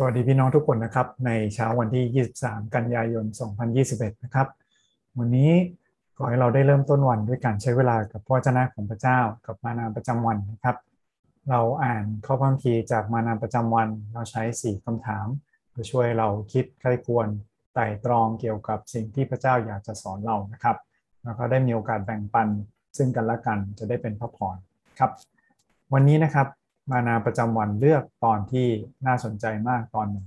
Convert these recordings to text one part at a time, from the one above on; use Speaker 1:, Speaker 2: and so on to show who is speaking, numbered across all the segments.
Speaker 1: สวัสดีพี่น้องทุกคนนะครับ ในเช้าวันที่ 23 กันยายน 2021 นะครับ วันนี้ขอให้เราได้เริ่มต้นวันด้วยการใช้เวลากับพระเจ้าของพระเจ้ากับมานาประจำวันนะครับ เราอ่านข้อความคีจากมานาประจำวัน เราใช้ 4คำถามเพื่อช่วยเราคิดใครควรไต่ตรองเกี่ยวกับสิ่งที่พระเจ้าอยากจะสอนเรานะครับ แล้วก็ได้มีโอกาสแบ่งปันซึ่งกันและกันจะได้เป็นพระพรครับ วันนี้นะครับ มานาประจำวันเลือกตอนที่น่าสนใจมากตอนหนึ่ง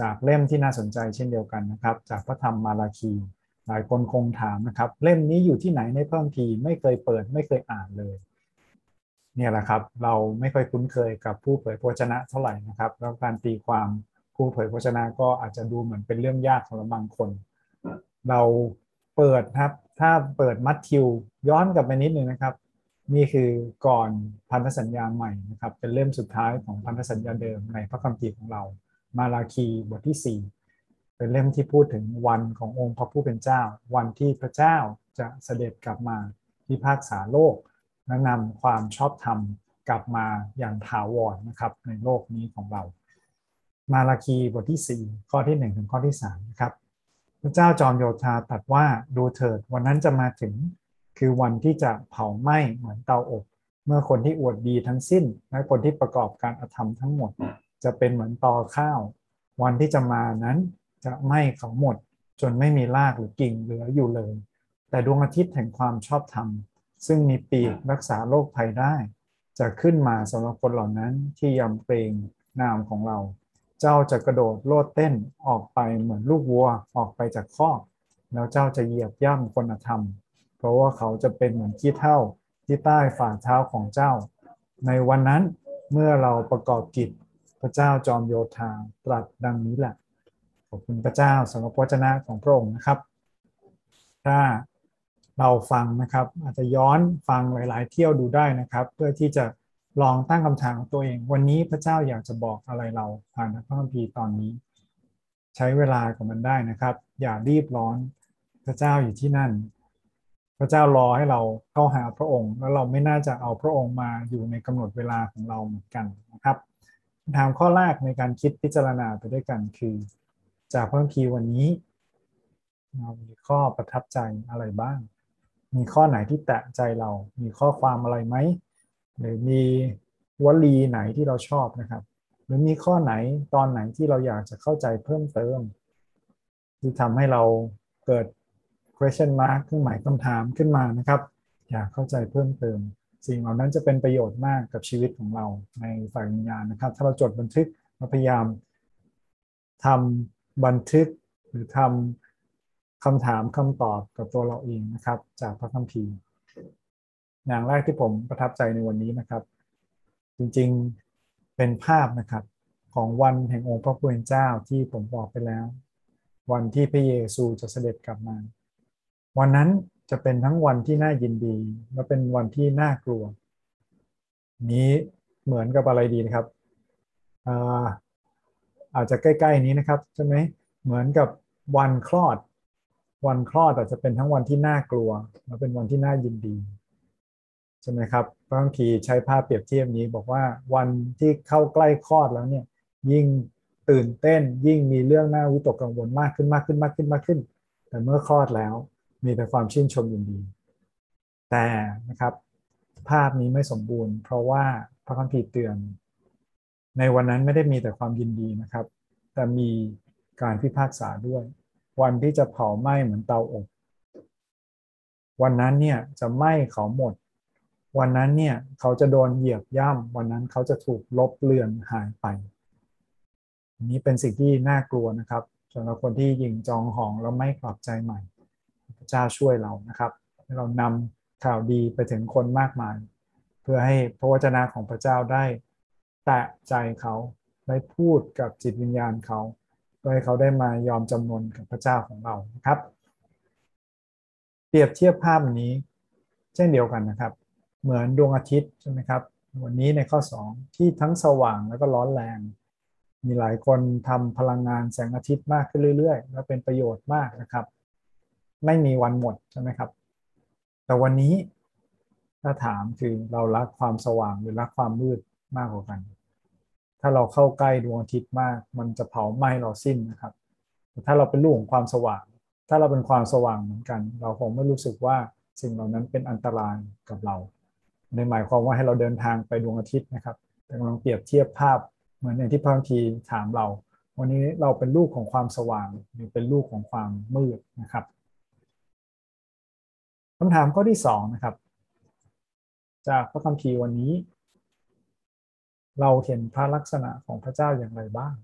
Speaker 1: จากเล่มที่น่าสนใจเช่นเดียวกันนะครับ จากพระธรรมมาราคี หลายคนคงถามนะครับ เล่มนี้อยู่ที่ไหนในเพิ่มทีไม่เคยเปิดไม่เคยอ่านเลยเนี่ยแหละครับเราไม่ค่อยคุ้นเคยกับผู้เผยพระวจนะเท่าไหร่นะครับแล้วการตีความผู้เผยพระวจนะก็อาจจะดูเหมือนเป็นเรื่องยากสำหรับบางคน เราเปิดครับถ้าเปิดมัทธิวย้อนกลับไปนิดนึงนะครับ นี่คือก่อนพันธสัญญาใหม่นะครับ เป็นเล่มสุดท้ายของพันธสัญญาเดิมในพระคัมภีร์ของเรา มาราคีบทที่ 4 เป็นเล่มที่พูดถึงวันขององค์พระผู้เป็นเจ้า วันที่พระเจ้าจะเสด็จกลับมาพิพากษาโลกและนำความชอบธรรมกลับมาอย่างถาวรนะครับในโลกนี้ของเรา มาราคีบทที่ 4 ข้อที่ 1 ถึงข้อที่3นะครับพระเจ้าจอมโยธาตรัสว่าดูเถิดวันนั้นจะมาถึง คือวันที่จะเผาไหม้เหมือนเตาอบ เมื่อคนที่อวดดีทั้งสิ้น และคนที่ประกอบการอธรรมทั้งหมด จะเป็นเหมือนตอข้าว วันที่จะมานั้นจะไหม้เขาหมด จนไม่มีรากหรือกิ่งเหลืออยู่เลย แต่ดวงอาทิตย์แห่งความชอบธรรม ซึ่งมีปีกรักษาโรคภัยได้ จะขึ้นมาสำหรับคนเหล่านั้นที่ยำเกรงนามของเรา เจ้าจะกระโดดโลดเต้นออกไปเหมือนลูกวัวออกไปจากคอกแล้วเจ้าจะเหยียบย่ำคนธรรม เพราะว่าเขาจะเป็นเหมือนขี้เท่าที่ใต้ฝ่าเท้าของเจ้า ในวันนั้นเมื่อเราประกอบกิจพระเจ้าจอมโยธาตรัสดังนี้แหละขอบคุณพระเจ้าสำหรับพระเจ้าของพระองค์นะครับ ถ้าเราฟังนะครับ อาจจะย้อนฟังหลาย ๆ เที่ยวดูได้นะครับ เพื่อที่จะลองตั้งคำถามตัวเอง วันนี้พระเจ้าอยากจะบอกอะไรเราผ่านพระคัมภีร์ตอนนี้ ใช้เวลากับมันได้นะครับ อย่ารีบร้อนพระเจ้าอยู่ที่นั่น พระเจ้ารอให้เราเข้าหาพระองค์ แล้วเราไม่น่าจะเอาพระองค์มาอยู่ในกำหนดเวลาของเราเหมือนกันนะครับคำถามข้อแรกในการคิดพิจารณาไปด้วยกันคือ จากพระคัมภีร์วันนี้เรามีข้อประทับใจอะไรบ้าง มีข้อไหนที่แตะใจเรา มีข้อความอะไรไหม หรือมีวลีไหนที่เราชอบนะครับ หรือมีข้อไหนตอนไหนที่เราอยากจะเข้าใจเพิ่มเติม ที่ทำให้เราเกิด question mark เครื่องหมายคำถามขึ้นมานะครับ อยากเข้าใจเพิ่มเติม สิ่งเหล่านั้นจะเป็นประโยชน์มากกับชีวิตของเราในฝ่ายวิญญาณนะครับ ถ้าเราจดบันทึกเราพยายามทำบันทึกหรือทำคำถามคำตอบกับตัวเราเองนะครับ จากพระคัมภีร์อย่างแรกที่ผมประทับใจในวันนี้นะครับ จริงๆเป็นภาพนะครับของวันแห่งองค์พระผู้เป็นเจ้าที่ผมบอกไปแล้ว วันที่พระเยซูจะเสด็จกลับมา วันนั้นจะเป็นทั้งวันที่น่ายินดี และเป็นวันที่น่ากลัว นี้เหมือนกับอะไรดีนะครับอาอาจจะใกล้ๆนี้นะครับใช่ไหมเหมือนกับวันคลอด วันคลอดอาจจะเป็นทั้งวันที่น่ากลัว และเป็นวันที่น่ายินดีใช่ไหมครับบางทีใช้ภาพเปรียบเทียบนี้ บอกว่าวันที่เข้าใกล้คลอดแล้วเนี่ย ยิ่งตื่นเต้นยิ่งมีเรื่องน่าวิตกกังวลมากขึ้นมากขึ้นมากขึ้นมากขึ้น แต่เมื่อคลอดแล้ว มีแต่ความชื่นชมยินดี แต่นะครับ ภาพนี้ไม่สมบูรณ์ เพราะว่าพระคัมภีร์เตือน ในวันนั้นไม่ได้มีแต่ความยินดีนะครับ แต่มีการพิพากษาด้วย วันที่จะเผาไหม้เหมือนเตาอบวันนั้นเนี่ยจะไหม้เขาหมด วันนั้นเนี่ยเขาจะโดนเหยียบย่ำวันนั้นเขาจะถูกลบเลือนหายไปนี้เป็นสิ่งที่น่ากลัวนะครับสำหรับคนที่ยิงจองหองแล้วไม่กลับใจใหม่ เจ้าช่วยเรานะครับให้เรานำข่าวดีไปถึงคนมากมาย เพื่อให้พระวจนะของพระเจ้าได้แตะใจเขาได้พูดกับจิตวิญญาณเขาเพื่อให้เขาได้มายอมจำนนกับพระเจ้าของเรานะครับ เปรียบเทียบภาพนี้เช่นเดียวกันนะครับ เหมือนดวงอาทิตย์ใช่ไหมครับวันนี้ในข้อ 2 ที่ทั้งสว่างแล้วก็ร้อนแรง มีหลายคนทำพลังงานแสงอาทิตย์มากขึ้นเรื่อย ๆ และเป็นประโยชน์มากนะครับ ไม่มีวันหมดใช่ไหมครับ แต่วันนี้ถ้าถามคือเรารักความสว่างหรือรักความมืดมากกว่ากัน ถ้าเราเข้าใกล้ดวงอาทิตย์มาก มันจะเผาไหม้เราสิ้นนะครับแต่ถ้าเราเป็นลูกของความสว่าง ถ้าเราเป็นความสว่างเหมือนกัน เราคงไม่รู้สึกว่าสิ่งเหล่านั้นเป็นอันตรายกับเรา ในหมายความว่าให้เราเดินทางไปดวงอาทิตย์นะครับแต่ลองเปรียบเทียบภาพเหมือนอย่างที่พระคัมภีร์ถามเรา วันนี้เราเป็นลูกของความสว่างหรือเป็นลูกของความมืดนะครับ คำถามข้อที่สองนะครับ จากพระคัมภีร์วันนี้ เราเห็นพระลักษณะของพระเจ้าอย่างไรบ้าง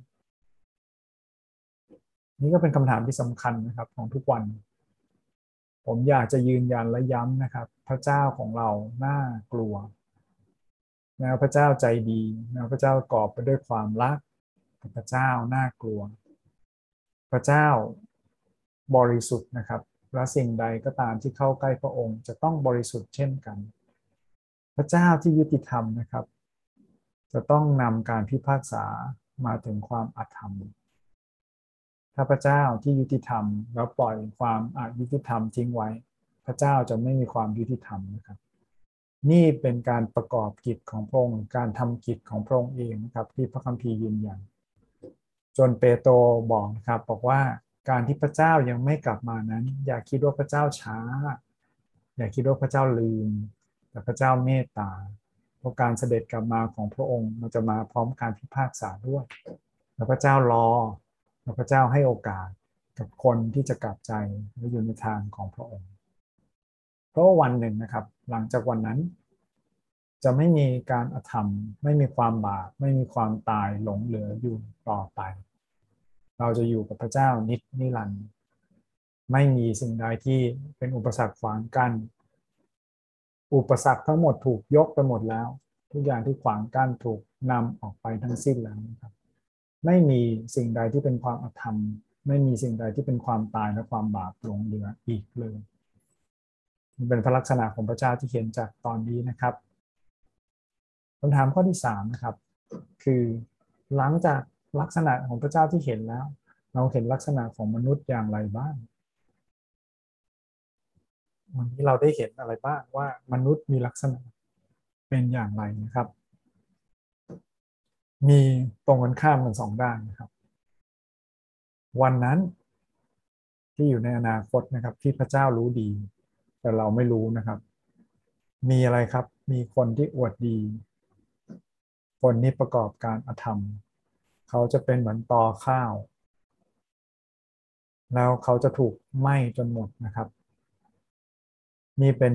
Speaker 1: นี่ก็เป็นคำถามที่สำคัญนะครับของทุกวัน ผมอยากจะยืนยันและย้ำนะครับ พระเจ้าของเราน่ากลัวแม้พระเจ้าใจดีแม้พระเจ้ากอบไปด้วยความรักพระเจ้าน่ากลัว พระเจ้าบริสุทธิ์นะครับ และสิ่งใดก็ตามที่เข้าใกล้พระองค์จะต้องบริสุทธิ์เช่นกัน พระเจ้าที่ยุติธรรมนะครับ จะต้องนำการพิพากษามาถึงความอาธรรม ถ้าพระเจ้าที่ยุติธรรม แล้วปล่อยความอายุติธรรมทิ้งไว้ พระเจ้าจะไม่มีความยุติธรรมนะครับนี่เป็นการประกอบกิจของพระองค์การทำกิจของพระองค์เองนะครับที่พระคัมภีร์ยืนยัน จนเปโตรบอกนะครับบอกว่า การที่พระเจ้ายังไม่กลับมานั้น อย่าคิดว่าพระเจ้าช้า อย่าคิดว่าพระเจ้าลืม แต่พระเจ้าเมตตาเพราะการเสด็จกลับมาของพระองค์มันจะมาพร้อมการพิพากษาด้วยแล้วพระเจ้ารอแล้วพระเจ้าให้โอกาสกับคนที่จะกลับใจและอยู่ในทางของพระองค์ เพราะวันหนึ่งนะครับ หลังจากวันนั้น จะไม่มีการอธรรม ไม่มีความบาปไม่มีความตายหลงเหลืออยู่ต่อไป เราจะอยู่กับพระเจ้านิจนิรันดร์ไม่มีสิ่งใดที่เป็นอุปสรรคขวางกัน้นอุปสรรคทั้งหมดถูกยกไปหมดแล้ว ทุกอย่างที่ขวางกั้นถูกนำออกไปทั้งสิ้นแล้วนะครับ ไม่มีสิ่งใดที่เป็นความอธรรม ไม่มีสิ่งใดที่เป็นความตายและความบาปหลงเหลืออีกเลยมันเป็นพระลักษณะของพระเจ้าที่เขียนจากตอนนี้นะครับคำถามข้อที่สามนะครับ คือหลังจาก ลักษณะของพระเจ้าที่เห็นแล้ว เราเห็นลักษณะของมนุษย์อย่างไรบ้างวันนี้เราได้เห็นอะไรบ้างว่ามนุษย์มีลักษณะเป็นอย่างไรนะครับ มีตรงกันข้ามกันสองด้านนะครับ วันนั้นที่อยู่ในอนาคตนะครับ ที่พระเจ้ารู้ดี แต่เราไม่รู้นะครับ มีอะไรครับ มีคนที่อวดดี คนนี้ประกอบการอธรรม เขาจะเป็นเหมือนตอข้าว แล้วเขาจะถูกไหม้จนหมดนะครับนี่เป็น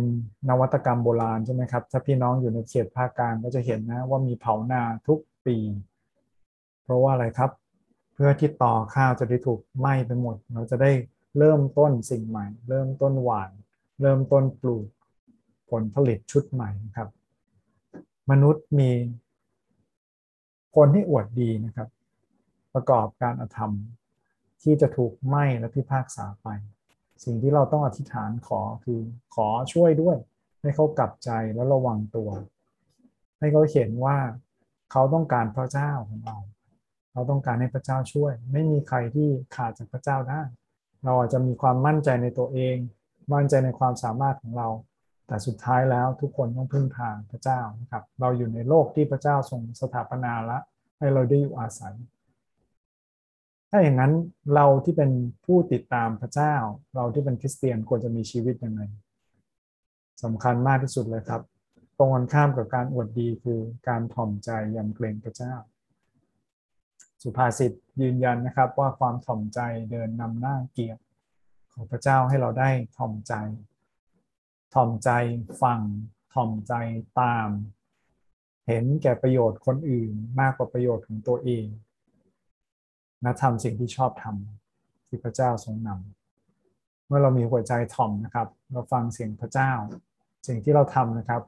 Speaker 1: นวัตกรรมโบราณใช่ไหมครับ ถ้าพี่น้องอยู่ในเขตภาคกลางก็จะเห็นนะว่ามีเผานาทุกปี เพราะว่าอะไรครับ เพื่อที่ตอข้าวจะได้ถูกไหม้ไปหมด เราจะได้เริ่มต้นสิ่งใหม่ เริ่มต้นหวาน เริ่มต้นปลูกผลผลิตชุดใหม่ครับ มนุษย์มีคนที่อวดดีนะครับ ประกอบการอธรรม ที่จะถูกไหม้และพิพากษาไป สิ่งที่เราต้องอธิษฐานขอคือขอช่วยด้วย ให้เขากลับใจและระวังตัว ให้เขาเห็นว่าเขาต้องการพระเจ้าของเรา เราต้องการให้พระเจ้าช่วย ไม่มีใครที่ขาดจากพระเจ้าได้ เราอาจจะมีความมั่นใจในตัวเอง มั่นใจในความสามารถของเราแต่สุดท้ายแล้วทุกคนต้องพึ่งพาพระเจ้านะครับ เราอยู่ในโลกที่พระเจ้าทรงสถาปนาละ ให้เราได้อยู่อาศัย ถ้าอย่างนั้นเราที่เป็นผู้ติดตามพระเจ้า เราที่เป็นคริสเตียนควรจะมีชีวิตยังไงสำคัญมากที่สุดเลยครับ ตรงกันข้ามกับการอวดดีคือการถ่อมใจยำเกรงพระเจ้า สุภาษิตยืนยันนะครับว่าความถ่อมใจเดินนำหน้าเกียรติของพระเจ้าให้เราได้ถ่อมใจ ถ่อมใจฟังถ่อมใจตาม เห็นแก่ประโยชน์คนอื่นมากกว่าประโยชน์ของตัวเอง นะทำสิ่งที่ชอบทำที่พระเจ้าทรงนำเมื่อเรามีหัวใจถ่อมนะครับ เราฟังเสียงพระเจ้า สิ่งที่เราทำนะครับ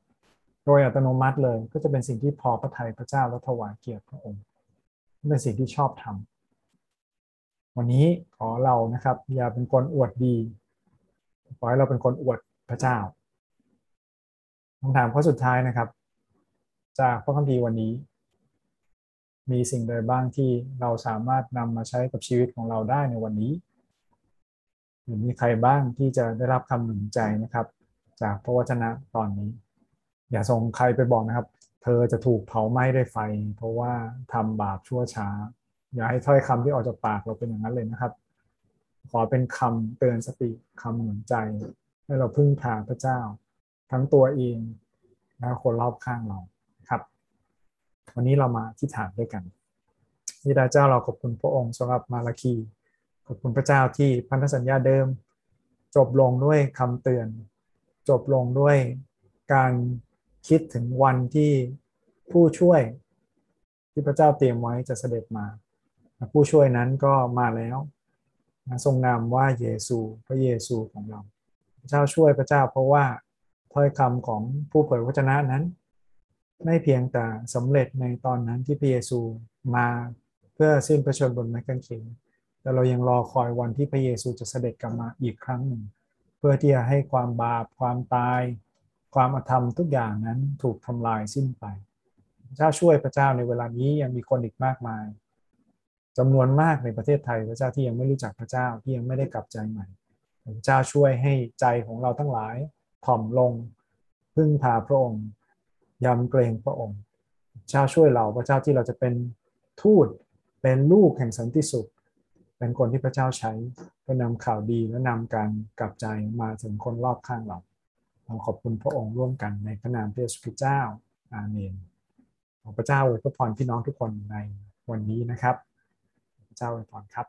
Speaker 1: โดยอัตโนมัติเลยก็จะเป็นสิ่งที่พอพระทัยพระเจ้าและถวายเกียรติพระองค์เป็นสิ่งที่ชอบทำวันนี้ขอเรานะครับ อย่าเป็นคนอวดดีขอให้เราเป็นคนอวดพระเจ้าคำถามข้อสุดท้ายนะครับ จากพระคัมภีร์วันนี้ มีสิ่งใดบ้างที่เราสามารถนำมาใช้กับชีวิตของเราได้ในวันนี้หรือมีใครบ้างที่จะได้รับคำหนุนใจนะครับ จากพระวจนะตอนนี้ อย่าส่งใครไปบอกนะครับ เธอจะถูกเผาไหม้ด้วยไฟ เพราะว่าทำบาปชั่วช้า อย่าให้ถ้อยคำที่ออกจากปากเราเป็นอย่างนั้นเลยนะครับ ขอเป็นคำเตือนสติคำหนุนใจ ให้เราพึ่งพาพระเจ้า ทั้งตัวเองและคนรอบข้างเรา วันนี้เรามาที่ฐานด้วยกันยิดาเจ้าเราขอบคุณพระองค์สำหรับมาลาคีขอบคุณพระเจ้าที่พันธสัญญาเดิม จบลงด้วยคำเตือน จบลงด้วยการคิดถึงวันที่ผู้ช่วยที่พระเจ้าเตรียมไว้จะเสด็จมา ผู้ช่วยนั้นก็มาแล้วทรงนามว่าเยซูพระเยซูของเรา พระเจ้าช่วยพระเจ้าเพราะว่าถ้อยคำของผู้เผยพระชนะนั้น ไม่เพียงแต่สำเร็จในตอนนั้นที่พระเยซูมาเพื่อสิ้นพระชนบนไม้กางเขนแต่เรายังรอคอยวันที่พระเยซูจะเสด็จกลับมาอีกครั้งหนึ่ง เพื่อที่จะให้ความบาป ความตาย ความอธรรมทุกอย่างนั้นถูกทำลายสิ้นไปพระเจ้าช่วยพระเจ้าในเวลานี้ยังมีคนอีกมากมายจำนวนมากในประเทศไทยพระเจ้าที่ยังไม่รู้จักพระเจ้าที่ยังไม่ได้กลับใจใหม่พระเจ้าช่วยให้ใจของเราทั้งหลายถ่อมลงพึ่งพาพระองค์ ยำเกรงพระองค์ เจ้าช่วยเราพระเจ้าที่เราจะเป็นทูตเป็นลูกแห่งสันติสุข เป็นคนที่พระเจ้าใช้เพื่อนำข่าวดีและนำการกลับใจมาถึงคนรอบข้างเราเราขอบคุณพระองค์ร่วมกันในพระนามพระเยซูคริสต์เจ้าอาเมนขอพระเจ้าอวยพรพี่น้องทุกคนในวันนี้นะครับ พระเจ้าอวยพรครับ